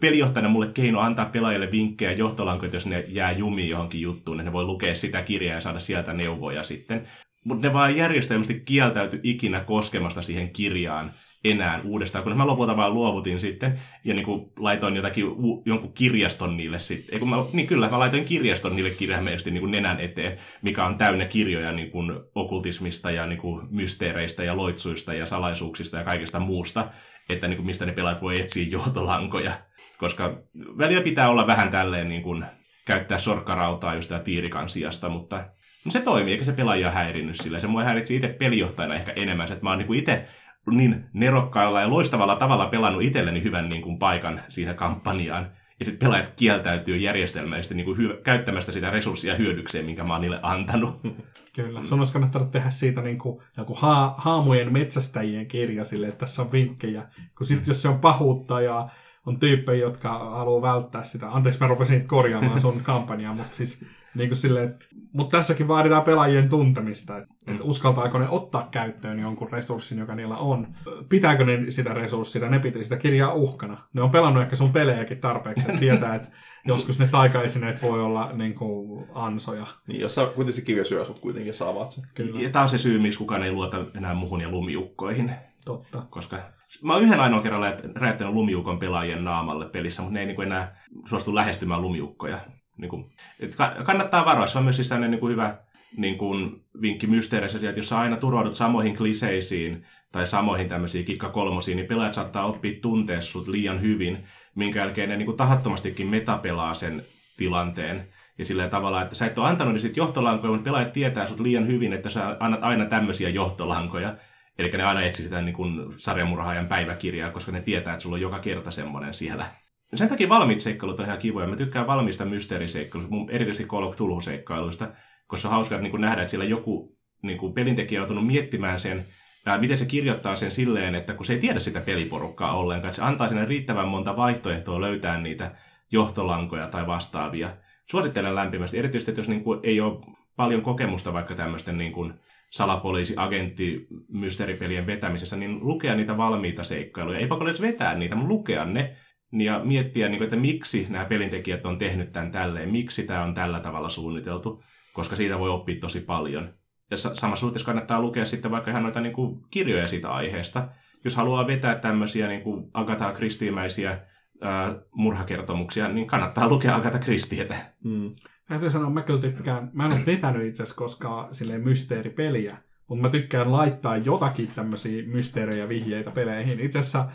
pelijohtajana mulle keino antaa pelaajille vinkkejä johtolankoja, jos ne jää jumiin johonkin juttuun, niin ne voi lukea sitä kirjaa ja saada sieltä neuvoja sitten. Mutta ne vaan järjestelmästi kieltäytyi ikinä koskemasta siihen kirjaan enää uudestaan, kun mä lopulta vaan luovutin sitten ja niin kuin laitoin jotakin, jonkun kirjaston niille sitten. Eikö mä, niin kyllä, mä laitoin kirjaston niille kirjaimellisesti niin nenän eteen, mikä on täynnä kirjoja niin kuin okultismista ja niin kuin mysteereistä ja loitsuista ja salaisuuksista ja kaikesta muusta, että niin kuin mistä ne pelaajat voi etsiä johtolankoja. Koska välillä pitää olla vähän tälleen niin kuin, käyttää sorkkarautaa just tiirikan sijasta, mutta se toimii, eikä se pelaaja häirinnyt sillä. Se mua häiritsi itse pelijohtajana ehkä enemmän, että mä oon niin itse niin nerokkaalla ja loistavalla tavalla pelannut itselleni hyvän niin kuin, paikan siihen kampanjaan. Ja sitten pelaajat kieltäytyy järjestelmällisesti niin kuin, hy- käyttämästä sitä resurssia hyödykseen, minkä mä oon niille antanut. Kyllä. Sun olisi kannattanut tehdä siitä niin kuin, joku ha- haamujen metsästäjien kirja sille, että tässä on vinkkejä. Kun sitten jos se on pahuutta ja on tyyppejä, jotka haluaa välttää sitä. Anteeksi, mä rupesin korjaamaan sun kampanjaa, mutta siis niin kuin sille, että, mutta tässäkin vaaditaan pelaajien tuntemista, että, mm. uskaltaako ne ottaa käyttöön jonkun resurssin, joka niillä on. Pitääkö ne sitä resurssia, ne pitää sitä kirjaa uhkana. Ne on pelannut ehkä sun pelejäkin tarpeeksi, että tietää, että joskus ne taikaesineet voi olla niin kuin ansoja. Niin, jos sä kuitenkin kirja syö, sut kuitenkin saavat sen. Kyllä. Ja tämä on se syy, miksi kukaan ei luota enää muhun ja lumiukkoihin. Totta. Koska mä oon yhden ainoan kerran räjättänyt lumiukon pelaajien naamalle pelissä, mutta ne ei niin enää suostu lähestymään lumiukkoja. Niin kuin, että kannattaa varoa. Se on myös siis niin kuin hyvä niin kuin vinkki mysteerissä sieltä, jos sä aina turvaudut samoihin kliseisiin tai samoihin tämmöisiin kikkakolmosiin, niin pelaajat saattaa oppia tuntea sut liian hyvin, minkä jälkeen ne niin kuin tahattomastikin metapelaa sen tilanteen. Ja sillä tavalla, että sä et ole antanut niitä johtolankoja, mutta pelaajat tietää sut liian hyvin, että sä annat aina tämmöisiä johtolankoja. Eli ne aina etsii sitä niin kuin sarjamurhaajan päiväkirjaa, koska ne tietää, että sulla on joka kerta semmoinen siellä sen takia valmiit seikkailut on ihan kivoja. Mä tykkään valmiista mysteeriseikkailuista, erityisesti Call of Cthulhu-seikkailuista, koska on hauskaa niin nähdä, että siellä joku niin kuin pelintekijä on joutunut miettimään sen, ja miten se kirjoittaa sen silleen, että kun se ei tiedä sitä peliporukkaa ollenkaan, että se antaa sinne riittävän monta vaihtoehtoa löytää niitä johtolankoja tai vastaavia. Suosittelen lämpimästi, erityisesti, jos niin kuin ei ole paljon kokemusta vaikka tämmöisten niin kuin salapoliisi, agentti, mysteeripelien vetämisessä, niin lukea niitä valmiita seikkailuja. Ei pakko vetää niitä, mutta lukea ne ja miettiä, niin että miksi nämä pelintekijät on tehnyt tämän tälleen, miksi tämä on tällä tavalla suunniteltu, koska siitä voi oppia tosi paljon. Ja samassa suhteessa kannattaa lukea sitten vaikka ihan noita niin kuin, kirjoja siitä aiheesta. Jos haluaa vetää tämmöisiä niin kuin Agatha Christie-mäisiä ää, murhakertomuksia, niin kannattaa lukea Agatha Christietä. Mm. Täytyy sanoa, mä kyllä tykkään, mä en ole vetänyt itse asiassa koskaan silleen mysteeripeliä, mutta mä tykkään laittaa jotakin tämmöisiä mysteerejä vihjeitä peleihin. Itse asiassa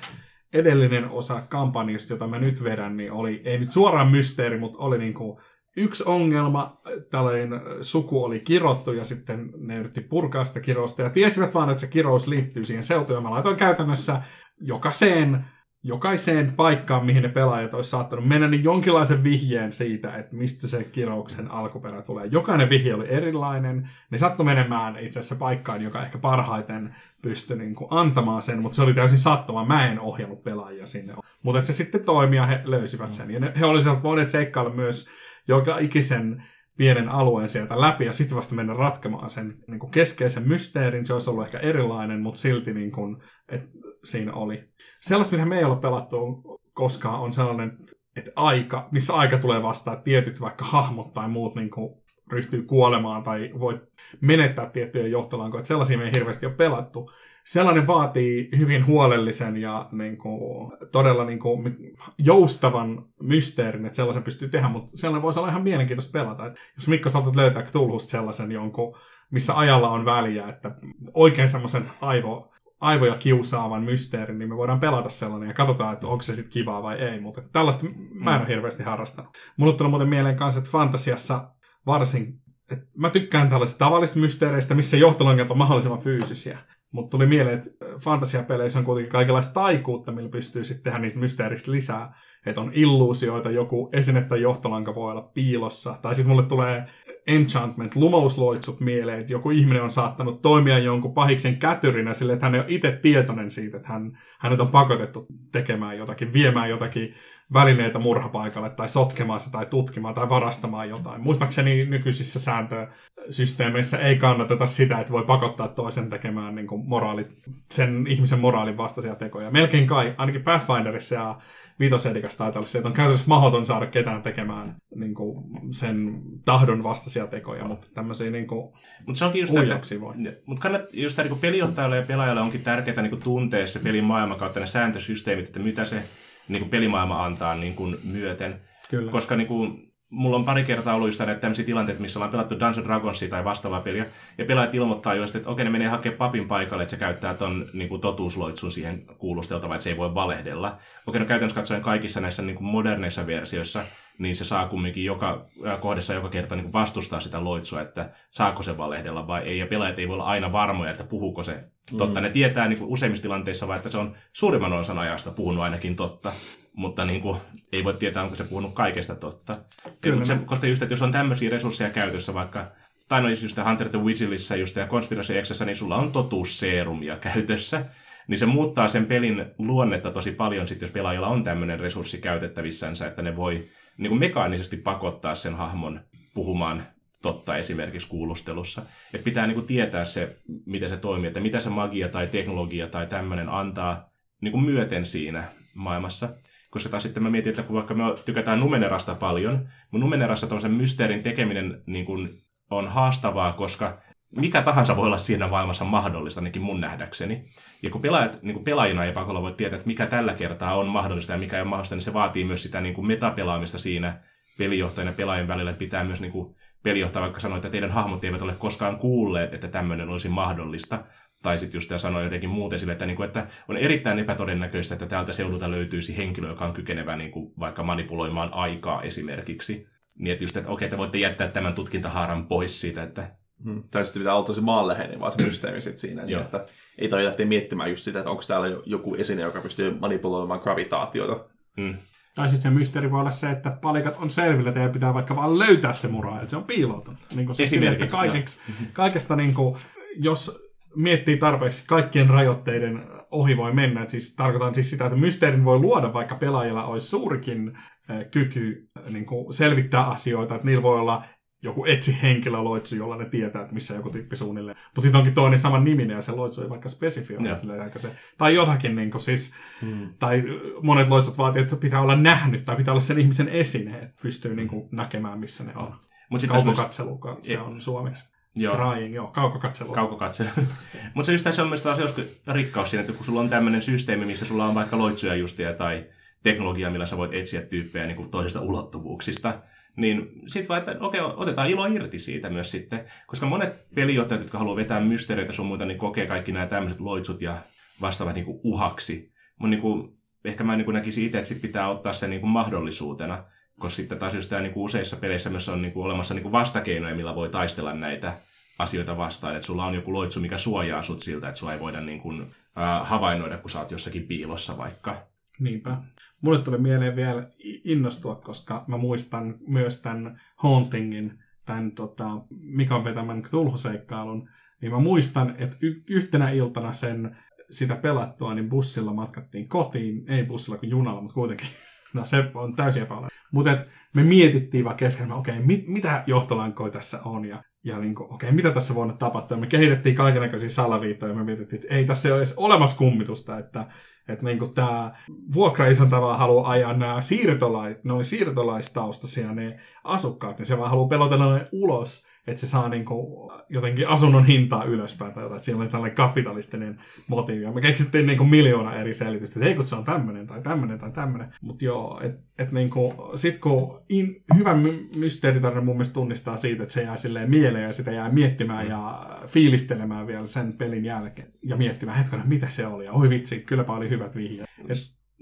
edellinen osa kampanjasta, jota mä nyt vedän, niin oli, ei nyt suoraan mysteeri, mutta oli niin kuin yksi ongelma, tällainen suku oli kirottu ja sitten ne yritti purkaa sitä kirosta ja tiesivät vaan, että se kirous liittyy siihen seutuun. Ja mä laitoin käytännössä jokaiseen jokaiseen paikkaan, mihin ne pelaajat olisi saattanut mennä, niin jonkinlaisen vihjeen siitä, että mistä se kirouksen alkuperä tulee. Jokainen vihje oli erilainen. Ne sattui menemään itse asiassa paikkaan, joka ehkä parhaiten pystyi niin kuin antamaan sen, mutta se oli täysin sattuma. Mä en ohjannut pelaajia sinne. Mutta se sitten toimi ja he löysivät sen. Ja ne, he olisivat voineet seikkailla myös joka ikisen pienen alueen sieltä läpi ja sitten vasta mennä ratkemaan sen niin kuin keskeisen mysteerin. Se olisi ollut ehkä erilainen, mutta silti niin kuin, että siinä oli. Sellaista, mitä me ei ole pelattu koskaan, on sellainen, että aika, missä aika tulee vastaan, että tietyt vaikka hahmot tai muut niin kuin, ryhtyy kuolemaan tai voi menettää tiettyjä johtolankoja. Että sellaisia me ei hirveästi ole pelattu. Sellainen vaatii hyvin huolellisen ja niin kuin, todella niin kuin, joustavan mysteerin, että sellaisen pystyy tehdä, mutta sellainen voisi olla ihan mielenkiintoista pelata. Että jos Mikko saatat löytää Cthulhusta sellaisen jonkun, missä ajalla on väliä, että oikein semmoisen aivo, aivoja kiusaavan mysteerin, niin me voidaan pelata sellainen ja katsotaan, että onko se sitten kivaa vai ei. Mutta tällaista mä en ole hirveästi harrastanut. Mulle tuli muuten mieleen kanssa, että fantasiassa varsin, että mä tykkään tällaisista tavallisista mysteereistä, missä johtolangat on mahdollisimman fyysisiä. Mutta tuli mieleen, että fantasiapeleissä on kuitenkin kaikenlaista taikuutta, millä pystyy sitten tehdä niistä mysteeristä lisää. Että on illuusioita, joku esine johtolanka voi olla piilossa. Tai sitten mulle tulee enchantment, lumousloitsut mieleen, että joku ihminen on saattanut toimia jonkun pahiksen kätyrinä sille, että hän ei ole itse tietoinen siitä, että hän, hänet on pakotettu tekemään jotakin, viemään jotakin välineitä murhapaikalle tai sotkemaan se tai tutkimaan tai varastamaan jotain. Muistaakseni nykyisissä sääntösysteemeissä ei kannateta sitä, että voi pakottaa toisen tekemään niin kuin moraali, sen ihmisen moraalin vastaisia tekoja. Melkein kai, ainakin Pathfinderissa ja Vitosedikassa taitaa olla se, että on käytännössä mahdoton saada ketään tekemään niin kuin sen tahdon vastaisia tekoja, mutta tämmöisiä niin kuin Mutta se onkin just, että, voi. mutta kannat, just niin peliottajalle ja pelaajalle onkin tärkeää niin tuntea se pelin maailma kautta ne sääntösysteemit, että mitä se niin kuin pelimaailma antaa niin kuin myöten. Kyllä. Koska niin kuin, mulla on pari kertaa ollut just näitä tämmöisiä tilanteita, missä ollaan pelattu Dungeons Dragonsia tai vastaavaa peliä, ja pelaajat ilmoittaa just, että okei, ne menee hakemaan papin paikalle, että se käyttää ton niin kuin totuusloitsun siihen kuulusteltavaan, että se ei voi valehdella. Okei, no käytännössä katsoen kaikissa näissä niin kuin moderneissa versioissa, niin se saa kumminkin joka kohdassa joka kerta niin vastustaa sitä loitsua, että saako se valehdella vai ei, ja pelaajat ei voi olla aina varmoja, että puhuuko se totta. Mm. Ne tietää niin kuin useimmissa tilanteissa vaan, että se on suurimman osan ajasta puhunut ainakin totta, mutta niin kuin, ei voi tietää, onko se puhunut kaikesta totta. Kyllä. Se, koska just, että jos on tämmöisiä resursseja käytössä, vaikka tai no just Hunter the Vigilissa just ja Conspiracy Xssä, niin sulla on totuusseerumia käytössä, niin se muuttaa sen pelin luonnetta tosi paljon sit, jos pelaajilla on tämmöinen resurssi käytettävissänsä, että ne voi niin kuin mekaanisesti pakottaa sen hahmon puhumaan totta esimerkiksi kuulustelussa. Että pitää niin kuin tietää se, miten se toimii, että mitä se magia tai teknologia tai tämmöinen antaa niin kuin myöten siinä maailmassa. Koska taas sitten mä mietin, että kun vaikka me tykätään Numenerasta paljon, mun Numenerassa tuollaisen mysteerin tekeminen niin kuin on haastavaa, koska mikä tahansa voi olla siinä maailmassa mahdollista, ainakin mun nähdäkseni. Ja kun pelaajat, niin kuin pelaajina ei pakolla voi tietää, että mikä tällä kertaa on mahdollista ja mikä ei ole mahdollista, niin se vaatii myös sitä niin kuin metapelaamista siinä pelijohtajan ja pelaajan välillä, että pitää myös niin kuin pelijohtaja vaikka sanoa, että teidän hahmot eivät ole koskaan kuulleet, että tämmöinen olisi mahdollista. Tai sitten just sanoi jotenkin muuten sille, että, niin kuin, että on erittäin epätodennäköistä, että täältä seudulta löytyisi henkilö, joka on kykenevä niin kuin, vaikka manipuloimaan aikaa esimerkiksi. Niin että just, että okei, te voitte jättää tämän tutkintahaaran pois siitä, että Hmm. Tai sitten pitää olla tosi maanläheinen vaan se systeemi sit siinä, niin että ei tarvitse lähteä miettimään just sitä, että onko täällä joku esine, joka pystyy manipuloimaan gravitaatiota. Mm. Tai sitten se mysteeri voi olla se, että palikat on selvillä, että pitää vaikka vaan löytää se murha, että se on piiloton. Niin kuin siis sille, että kaikeksi, kaikesta, niin kuin, jos miettii tarpeeksi, kaikkien rajoitteiden ohi voi mennä. Et siis tarkoitan siis sitä, että mysteerin voi luoda, vaikka pelaajilla olisi suurikin kyky niin kuin selvittää asioita, että niillä voi olla joku etsi henkilö loitsu, jolla ne tietää, että missä joku tyyppi suunnilleen. Mutta sitten onkin toinen saman niminen ja se loitsu ei vaikka spesifio, se. Tai jotakin niin kuin siis, hmm. tai monet loitsut vaatii, että pitää olla nähnyt tai pitää olla sen ihmisen esine, että pystyy niin kuin näkemään, missä ne on. Mut Kaukokatselu, myös... se on suomeksi. Joo. Scrying, joo, kaukokatselu. Kaukokatselu. Mutta se just tässä on myös taas joskus rikkaus siinä, että kun sulla on tämmöinen systeemi, missä sulla on vaikka loitsuja justia tai teknologia, millä sä voit etsiä tyyppejä niin kuin toisista ulottuvuuksista, niin sitten vaan, että okei, otetaan ilo irti siitä myös sitten. Koska monet pelijohtajat, jotka haluaa vetää mysteereitä sun muuta, niin kokee kaikki nämä tämmöiset loitsut ja vastaavat niin kuin uhaksi. Mutta niin ehkä mä niin kuin näkisin itse, että sit pitää ottaa se niin kuin mahdollisuutena. Koska sitten taas just tämä niin kuin useissa peleissä myös on niin kuin olemassa niin kuin vastakeinoja, millä voi taistella näitä asioita vastaan. Että sulla on joku loitsu, mikä suojaa sut siltä, että sua ei voida niin kuin, äh, havainnoida, kun sä oot jossakin piilossa vaikka. Niinpä. Mulle tuli mieleen vielä innostua, koska mä muistan myös tämän Hauntingin, tämän tota, Mikan vetämän Cthulhu-seikkailun, niin mä muistan, että y- yhtenä iltana sen sitä pelattua, niin bussilla matkattiin kotiin, ei bussilla kuin junalla, mutta kuitenkin. No se on täysin epäolella. Mutta me mietittiin vaan kesken, okei, okay, mit, mitä johtolankoja tässä on ja ja niin okei, okay, mitä tässä voinut tapahtua? Me kehitettiin kaikenlaisia salaliittoja ja me mietittiin, että ei tässä ole edes olemassa kummitusta, että, että niin kuin tämä vuokraisäntä vaan haluaa ajaa nämä siirtolaiset, ne oli ne asukkaat, niin se vaan haluaa pelotella ne ulos että se saa niinku jotenkin asunnon hintaa ylöspäin tai jotain, että siellä oli tällainen kapitalistinen motiivi. Ja me keksittiin niinku miljoona eri selitystä, että hei kun se on tämmöinen tai tämmöinen tai tämmöinen. Mutta joo, että et niinku, sit kun in, hyvä my- mysteeritarina mun mielestä tunnistaa siitä, että se jää silleen mieleen ja sitä jää miettimään ja fiilistelemään vielä sen pelin jälkeen. Ja miettimään, hetkinen, mitä se oli. Ja oi vitsi, kylläpä oli hyvät vihjeet.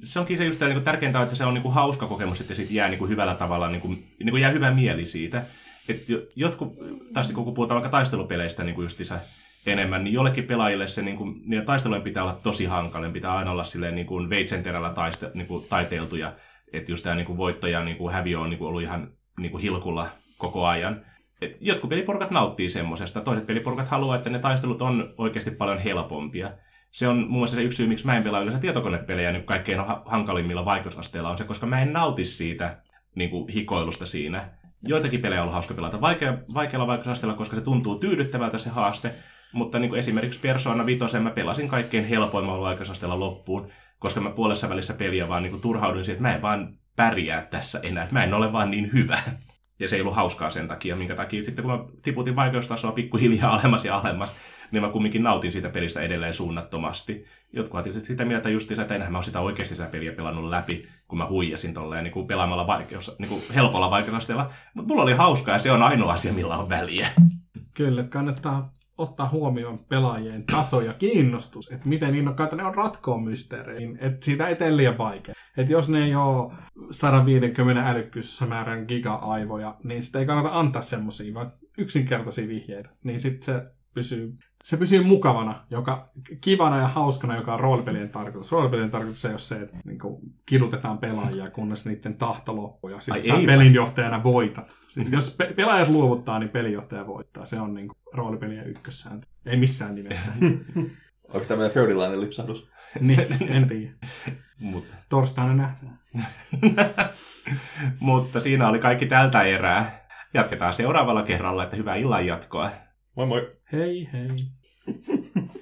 se onkin se just niin tärkeintä, että se on niin kuin hauska kokemus, että siitä jää niin kuin hyvällä tavalla, niin kuin, niin kuin jää hyvä mieli siitä. Että jotkut, taas kun puhutaan vaikka taistelupeleistä niin kuin justiinsa enemmän, niin jollekin pelaajille se niin kuin, taistelujen pitää olla tosi hankalin, pitää aina olla silleen niin kuin veitsenterällä taiste, niin kuin taiteiltuja, että just tämä niin kuin voitto ja niin kuin häviö on niin kuin ollut ihan niin kuin hilkulla koko ajan. Et jotkut peliporukat nauttii semmosesta, toiset peliporukat haluaa, että ne taistelut on oikeasti paljon helpompia. Se on muun muassa se yksi syy, miksi mä en pelaa yleensä tietokonepelejä niin kaikkein ha- hankalimmilla vaikeusasteilla on se, koska mä en nauti siitä niin kuin, hikoilusta siinä. Joitakin pelejä on ollut hauska pelata vaikea, vaikealla vaikeusasteella, koska se tuntuu tyydyttävältä se haaste, mutta niin kuin esimerkiksi Persona 5 mä pelasin kaikkein helpoimmalla vaikeusasteella loppuun, koska mä puolessa välissä peliä vaan niin kuin turhauduin siihen, että mä en vaan pärjää tässä enää, että mä en ole vaan niin hyvä. Ja se ei ollut hauskaa sen takia, minkä takia sitten kun mä tiputin vaikeustasoa pikkuhiljaa alemmas ja alemmas, niin mä kumminkin nautin siitä pelistä edelleen suunnattomasti. Jotkut tietysti sitä mieltä justiinsa, että enhän mä sitä oikeasti sitä peliä pelannut läpi, kun mä huijasin tolleen niin kuin pelaamalla vaikeus, niin kuin helpolla vaikeusasteella. Mutta mulla oli hauskaa ja se on ainoa asia, millä on väliä. Kyllä, kannattaa ottaa huomioon pelaajien taso ja kiinnostus, että miten innokkaita ne on ratkoa mysteeriin, että siitä ei tee liian vaikea. Että jos ne ei ole 150 älykkyysmäärän giga-aivoja, niin sitä ei kannata antaa semmoisia, vaan yksinkertaisia vihjeitä. Niin sitten se pysyy, se pysyy mukavana, joka, kivana ja hauskana, joka on roolipelien tarkoitus. Roolipelien tarkoitus ei ole se, että niin kuin, kidutetaan pelaajia, kunnes niiden tahto loppuu ja sitten sä ei pelinjohtajana voitat. Sitten jos pe- pelaajat luovuttaa, niin pelinjohtaja voittaa. Se on niin kuin, roolipelien ykkössääntö. Ei missään nimessä. Onko tämmöinen freudilainen lipsahdus? niin, en tiedä. Mutta, Torstaina nähdään. mutta siinä oli kaikki tältä erää. Jatketaan seuraavalla kerralla, että hyvää illan jatkoa. Moi moi! Hei hei.